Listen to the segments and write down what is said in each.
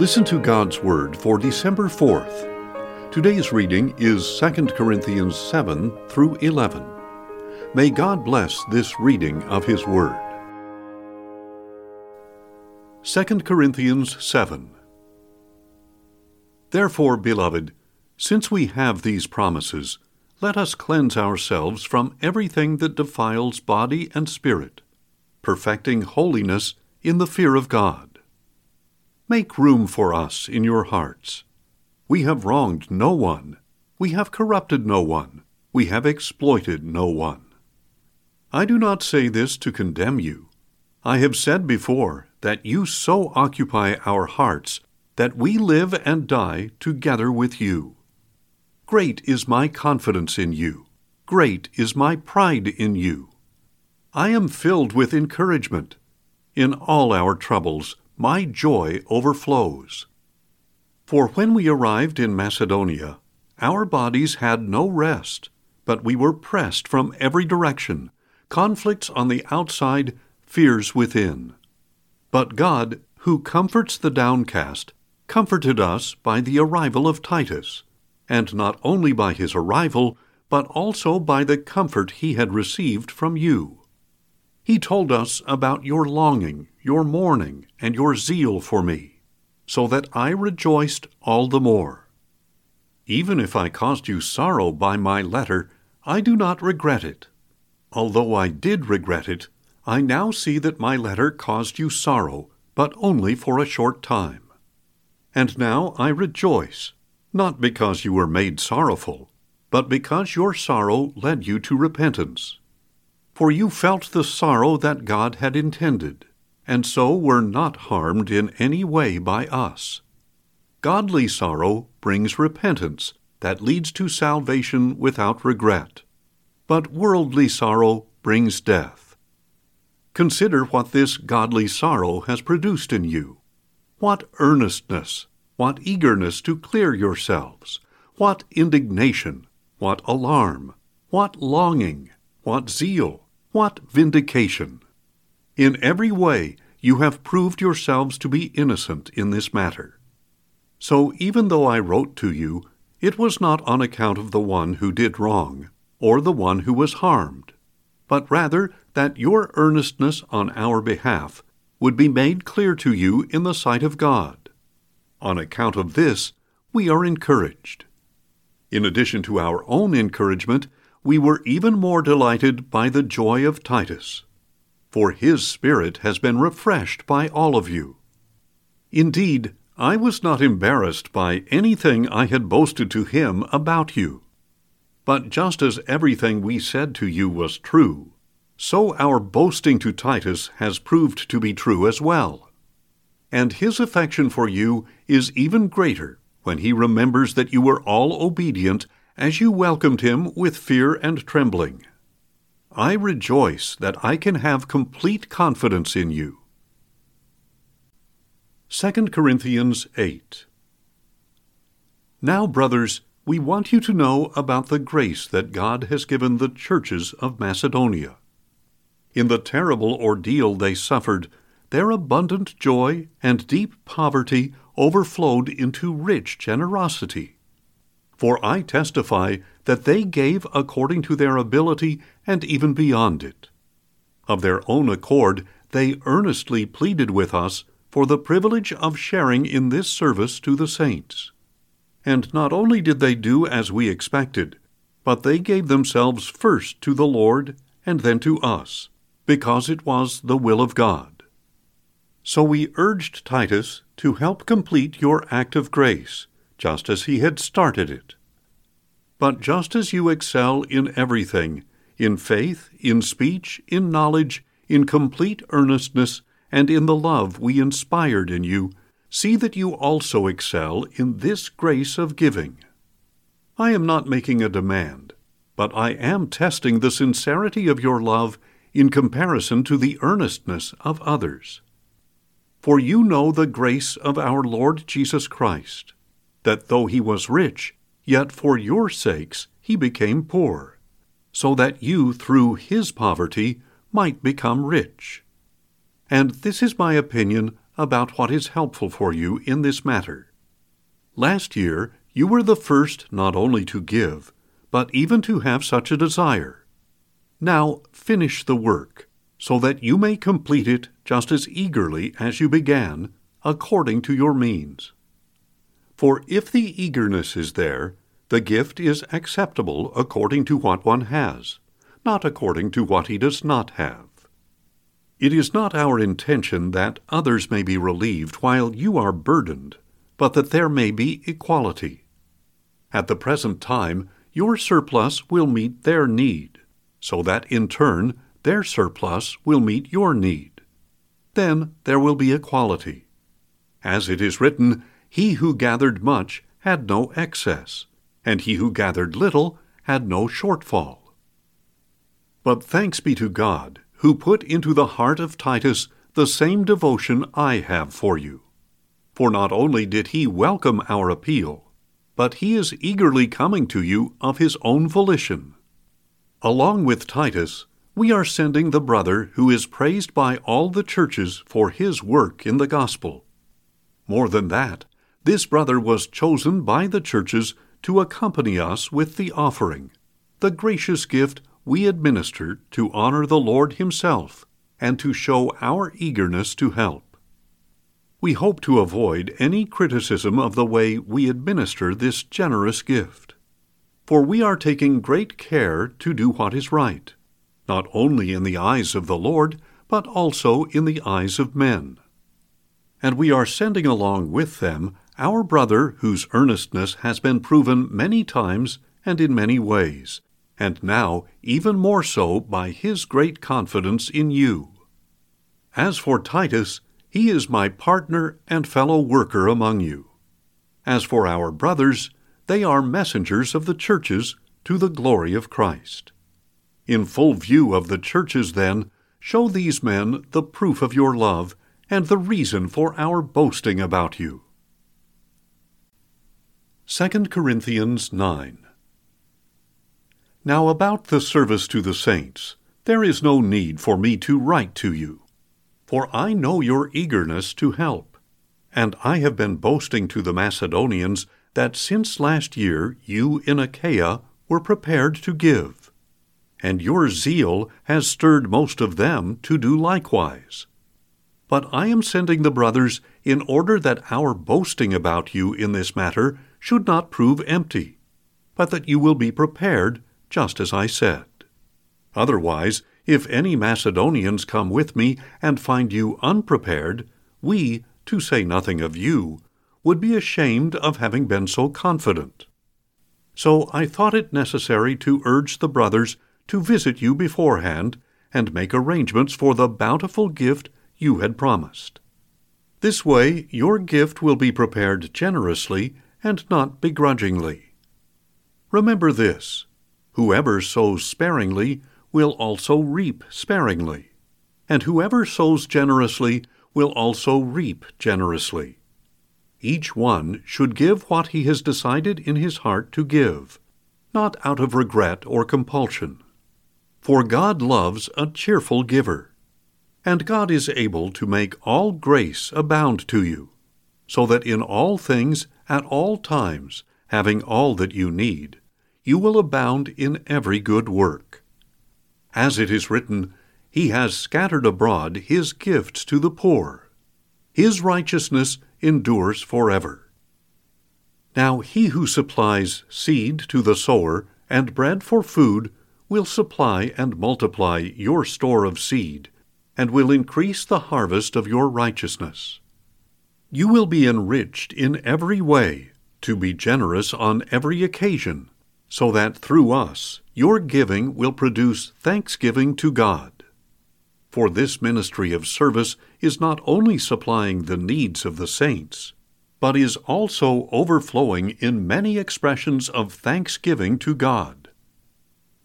Listen to God's Word for December 4th. Today's reading is 2 Corinthians 7 through 11. May God bless this reading of His Word. 2 Corinthians 7 Therefore, beloved, since we have these promises, let us cleanse ourselves from everything that defiles body and spirit, perfecting holiness in the fear of God. Make room for us in your hearts. We have wronged no one. We have corrupted no one. We have exploited no one. I do not say this to condemn you. I have said before that you so occupy our hearts that we live and die together with you. Great is my confidence in you. Great is my pride in you. I am filled with encouragement. In all our troubles, my joy overflows. For when we arrived in Macedonia, our bodies had no rest, but we were pressed from every direction, conflicts on the outside, fears within. But God, who comforts the downcast, comforted us by the arrival of Titus, and not only by his arrival, but also by the comfort he had received from you. He told us about your longing, your mourning, and your zeal for me, so that I rejoiced all the more. Even if I caused you sorrow by my letter, I do not regret it. Although I did regret it, I now see that my letter caused you sorrow, but only for a short time. And now I rejoice, not because you were made sorrowful, but because your sorrow led you to repentance for you felt the sorrow that God had intended, and so were not harmed in any way by us. Godly sorrow brings repentance that leads to salvation without regret, but worldly sorrow brings death. Consider what this godly sorrow has produced in you. What earnestness, what eagerness to clear yourselves, what indignation, what alarm, what longing, what zeal, what vindication! In every way you have proved yourselves to be innocent in this matter. So even though I wrote to you, it was not on account of the one who did wrong, or the one who was harmed, but rather that your earnestness on our behalf would be made clear to you in the sight of God. On account of this, we are encouraged. In addition to our own encouragement, we were even more delighted by the joy of Titus, for his spirit has been refreshed by all of you. Indeed, I was not embarrassed by anything I had boasted to him about you. But just as everything we said to you was true, so our boasting to Titus has proved to be true as well. And his affection for you is even greater when he remembers that you were all obedient as you welcomed him with fear and trembling. I rejoice that I can have complete confidence in you. 2 Corinthians 8 Now, brothers, we want you to know about the grace that God has given the churches of Macedonia. In the terrible ordeal they suffered, their abundant joy and deep poverty overflowed into rich generosity. For I testify that they gave according to their ability and even beyond it. Of their own accord, they earnestly pleaded with us for the privilege of sharing in this service to the saints. And not only did they do as we expected, but they gave themselves first to the Lord and then to us, because it was the will of God. So we urged Titus to help complete your act of grace just as he had started it. But just as you excel in everything, in faith, in speech, in knowledge, in complete earnestness, and in the love we inspired in you, see that you also excel in this grace of giving. I am not making a demand, but I am testing the sincerity of your love in comparison to the earnestness of others. For you know the grace of our Lord Jesus Christ that though he was rich, yet for your sakes he became poor, so that you through his poverty might become rich. And this is my opinion about what is helpful for you in this matter. Last year, you were the first not only to give, but even to have such a desire. Now finish the work, so that you may complete it just as eagerly as you began, according to your means. For if the eagerness is there, the gift is acceptable according to what one has, not according to what he does not have. It is not our intention that others may be relieved while you are burdened, but that there may be equality. At the present time, your surplus will meet their need, so that in turn their surplus will meet your need. Then there will be equality. As it is written, He who gathered much had no excess, and he who gathered little had no shortfall. But thanks be to God, who put into the heart of Titus the same devotion I have for you. For not only did he welcome our appeal, but he is eagerly coming to you of his own volition. Along with Titus, we are sending the brother who is praised by all the churches for his work in the gospel. More than that, this brother was chosen by the churches to accompany us with the offering, the gracious gift we administer to honor the Lord Himself and to show our eagerness to help. We hope to avoid any criticism of the way we administer this generous gift, for we are taking great care to do what is right, not only in the eyes of the Lord, but also in the eyes of men. And we are sending along with them our brother whose earnestness has been proven many times and in many ways, and now even more so by his great confidence in you. As for Titus, he is my partner and fellow worker among you. As for our brothers, they are messengers of the churches to the glory of Christ. In full view of the churches, then, show these men the proof of your love and the reason for our boasting about you. 2 Corinthians 9. Now about the service to the saints, there is no need for me to write to you, for I know your eagerness to help, and I have been boasting to the Macedonians that since last year you in Achaia were prepared to give, and your zeal has stirred most of them to do likewise. But I am sending the brothers in order that our boasting about you in this matter should not prove empty, but that you will be prepared, just as I said. Otherwise, if any Macedonians come with me and find you unprepared, we, to say nothing of you, would be ashamed of having been so confident. So I thought it necessary to urge the brothers to visit you beforehand and make arrangements for the bountiful gift you had promised. This way your gift will be prepared generously and not begrudgingly. Remember this whoever sows sparingly will also reap sparingly, and whoever sows generously will also reap generously. Each one should give what he has decided in his heart to give, not out of regret or compulsion. For God loves a cheerful giver, and God is able to make all grace abound to you, so that in all things at all times, having all that you need, you will abound in every good work. As it is written, He has scattered abroad His gifts to the poor. His righteousness endures forever. Now he who supplies seed to the sower and bread for food will supply and multiply your store of seed, and will increase the harvest of your righteousness. You will be enriched in every way, to be generous on every occasion, so that through us your giving will produce thanksgiving to God. For this ministry of service is not only supplying the needs of the saints, but is also overflowing in many expressions of thanksgiving to God.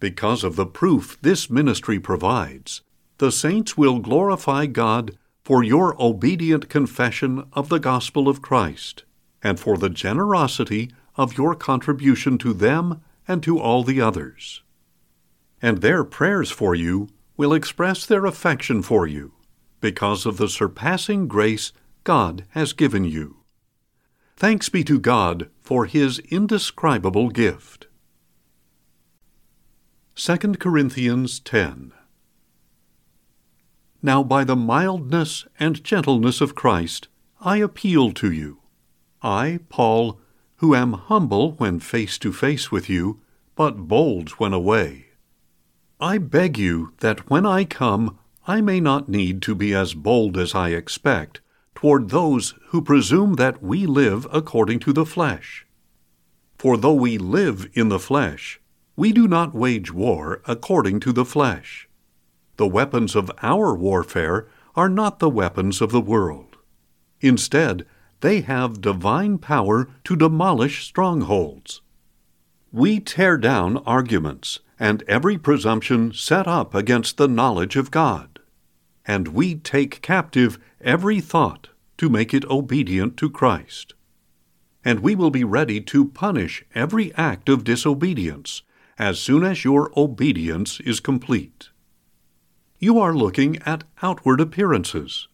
Because of the proof this ministry provides, the saints will glorify God for your obedient confession of the gospel of Christ, and for the generosity of your contribution to them and to all the others. And their prayers for you will express their affection for you, because of the surpassing grace God has given you. Thanks be to God for his indescribable gift. 2 Corinthians 10 Now by the mildness and gentleness of Christ I appeal to you. I, Paul, who am humble when face to face with you, but bold when away. I beg you that when I come I may not need to be as bold as I expect toward those who presume that we live according to the flesh. For though we live in the flesh, we do not wage war according to the flesh. The weapons of our warfare are not the weapons of the world. Instead, they have divine power to demolish strongholds. We tear down arguments and every presumption set up against the knowledge of God and we take captive every thought to make it obedient to Christ. And we will be ready to punish every act of disobedience as soon as your obedience is complete. You are looking at outward appearances.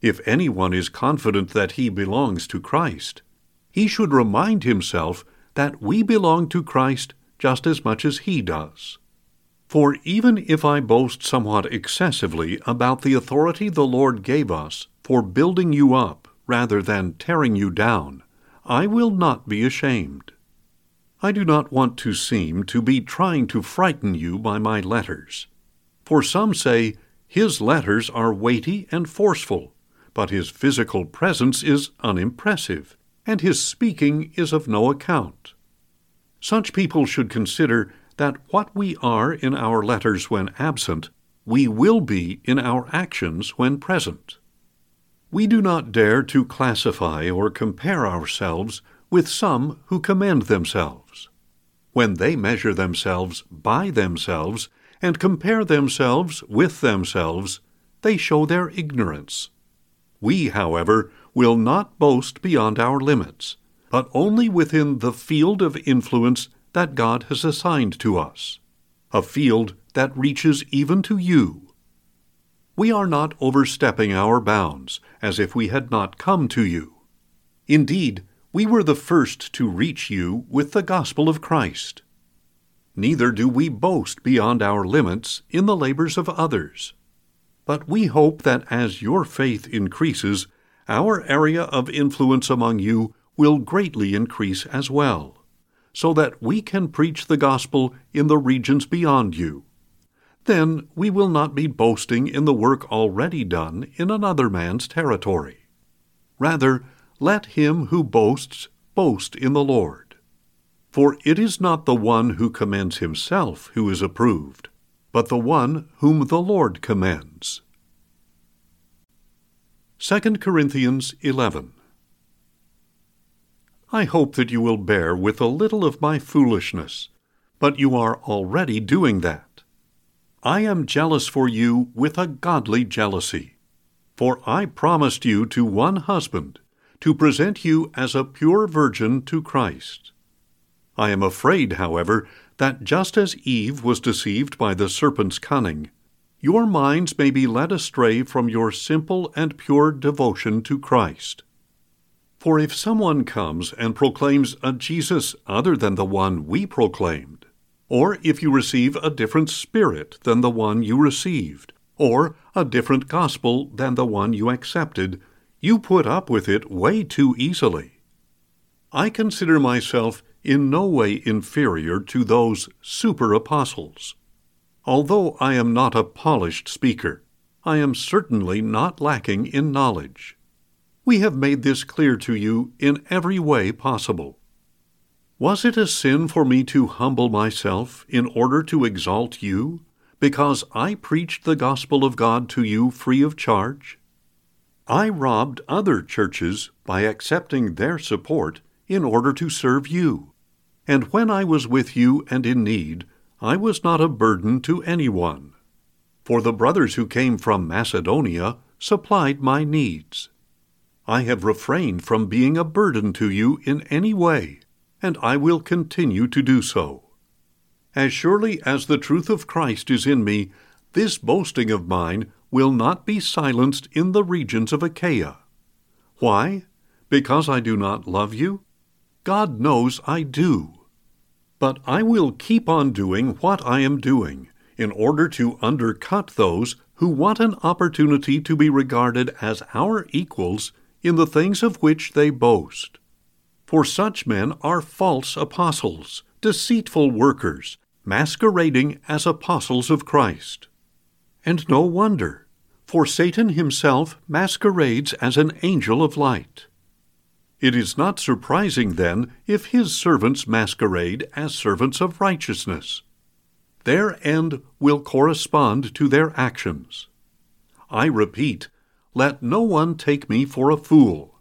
If anyone is confident that he belongs to Christ, he should remind himself that we belong to Christ just as much as he does. For even if I boast somewhat excessively about the authority the Lord gave us for building you up rather than tearing you down, I will not be ashamed. I do not want to seem to be trying to frighten you by my letters. For some say, His letters are weighty and forceful, but his physical presence is unimpressive, and his speaking is of no account. Such people should consider that what we are in our letters when absent, we will be in our actions when present. We do not dare to classify or compare ourselves with some who commend themselves. When they measure themselves by themselves and compare themselves with themselves, they show their ignorance. We, however, will not boast beyond our limits, but only within the field of influence that God has assigned to us, a field that reaches even to you. We are not overstepping our bounds as if we had not come to you. Indeed, we were the first to reach you with the gospel of Christ. Neither do we boast beyond our limits in the labors of others. But we hope that as your faith increases, our area of influence among you will greatly increase as well so that we can preach the gospel in the regions beyond you. Then we will not be boasting in the work already done in another man's territory. Rather, let him who boasts boast in the Lord. For it is not the one who commends himself who is approved, but the one whom the Lord commends. 2 Corinthians 11 I hope that you will bear with a little of my foolishness, but you are already doing that. I am jealous for you with a godly jealousy. For I promised you to one husband, to present you as a pure virgin to Christ. I am afraid, however, that just as Eve was deceived by the serpent's cunning, your minds may be led astray from your simple and pure devotion to Christ. For if someone comes and proclaims a Jesus other than the one we proclaimed, or if you receive a different Spirit than the one you received, or a different gospel than the one you accepted, you put up with it way too easily. I consider myself in no way inferior to those super apostles. Although I am not a polished speaker, I am certainly not lacking in knowledge. We have made this clear to you in every way possible. Was it a sin for me to humble myself in order to exalt you, because I preached the gospel of God to you free of charge? I robbed other churches by accepting their support in order to serve you. And when I was with you and in need, I was not a burden to anyone. For the brothers who came from Macedonia supplied my needs. I have refrained from being a burden to you in any way, and I will continue to do so. As surely as the truth of Christ is in me, this boasting of mine will not be silenced in the regions of Achaia. Why? Because I do not love you? God knows I do. But I will keep on doing what I am doing in order to undercut those who want an opportunity to be regarded as our equals in the things of which they boast. For such men are false apostles, deceitful workers, masquerading as apostles of Christ. And no wonder, for Satan himself masquerades as an angel of light. It is not surprising, then, if his servants masquerade as servants of righteousness. Their end will correspond to their actions. I repeat, let no one take me for a fool.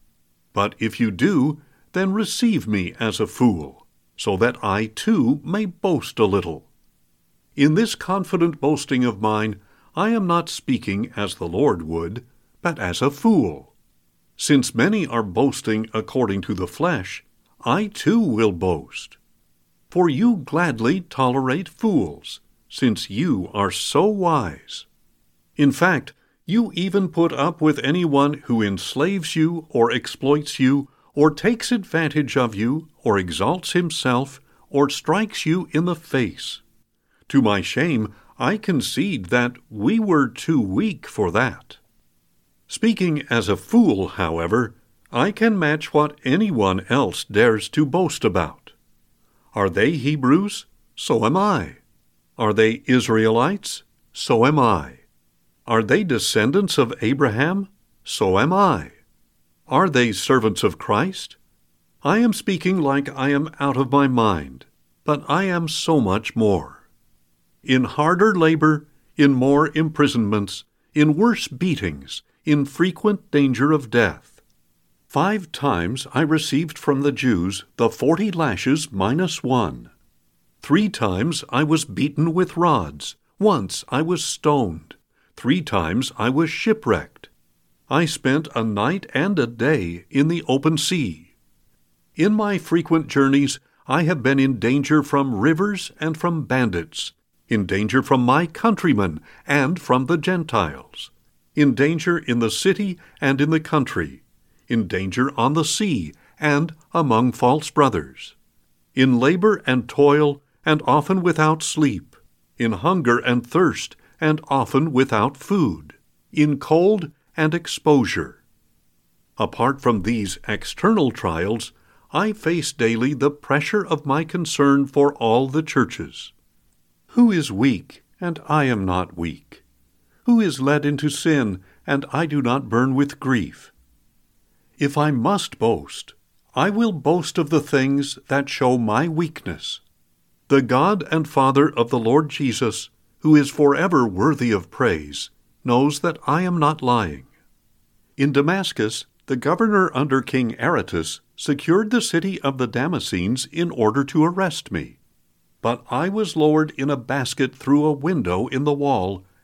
But if you do, then receive me as a fool, so that I too may boast a little. In this confident boasting of mine, I am not speaking as the Lord would, but as a fool. Since many are boasting according to the flesh, I too will boast. For you gladly tolerate fools, since you are so wise. In fact, you even put up with anyone who enslaves you or exploits you or takes advantage of you or exalts himself or strikes you in the face. To my shame, I concede that we were too weak for that. Speaking as a fool, however, I can match what anyone else dares to boast about. Are they Hebrews? So am I. Are they Israelites? So am I. Are they descendants of Abraham? So am I. Are they servants of Christ? I am speaking like I am out of my mind, but I am so much more. In harder labor, in more imprisonments, in worse beatings, in frequent danger of death. Five times I received from the Jews the forty lashes minus one. Three times I was beaten with rods. Once I was stoned. Three times I was shipwrecked. I spent a night and a day in the open sea. In my frequent journeys, I have been in danger from rivers and from bandits, in danger from my countrymen and from the Gentiles, in danger in the city and in the country, in danger on the sea and among false brothers, in labor and toil and often without sleep, in hunger and thirst and often without food, in cold and exposure. Apart from these external trials, I face daily the pressure of my concern for all the churches. Who is weak, and I am not weak? Who is led into sin, and I do not burn with grief? If I must boast, I will boast of the things that show my weakness. The God and Father of the Lord Jesus who is forever worthy of praise, knows that I am not lying. In Damascus, the governor under King Aretas secured the city of the Damascenes in order to arrest me. But I was lowered in a basket through a window in the wall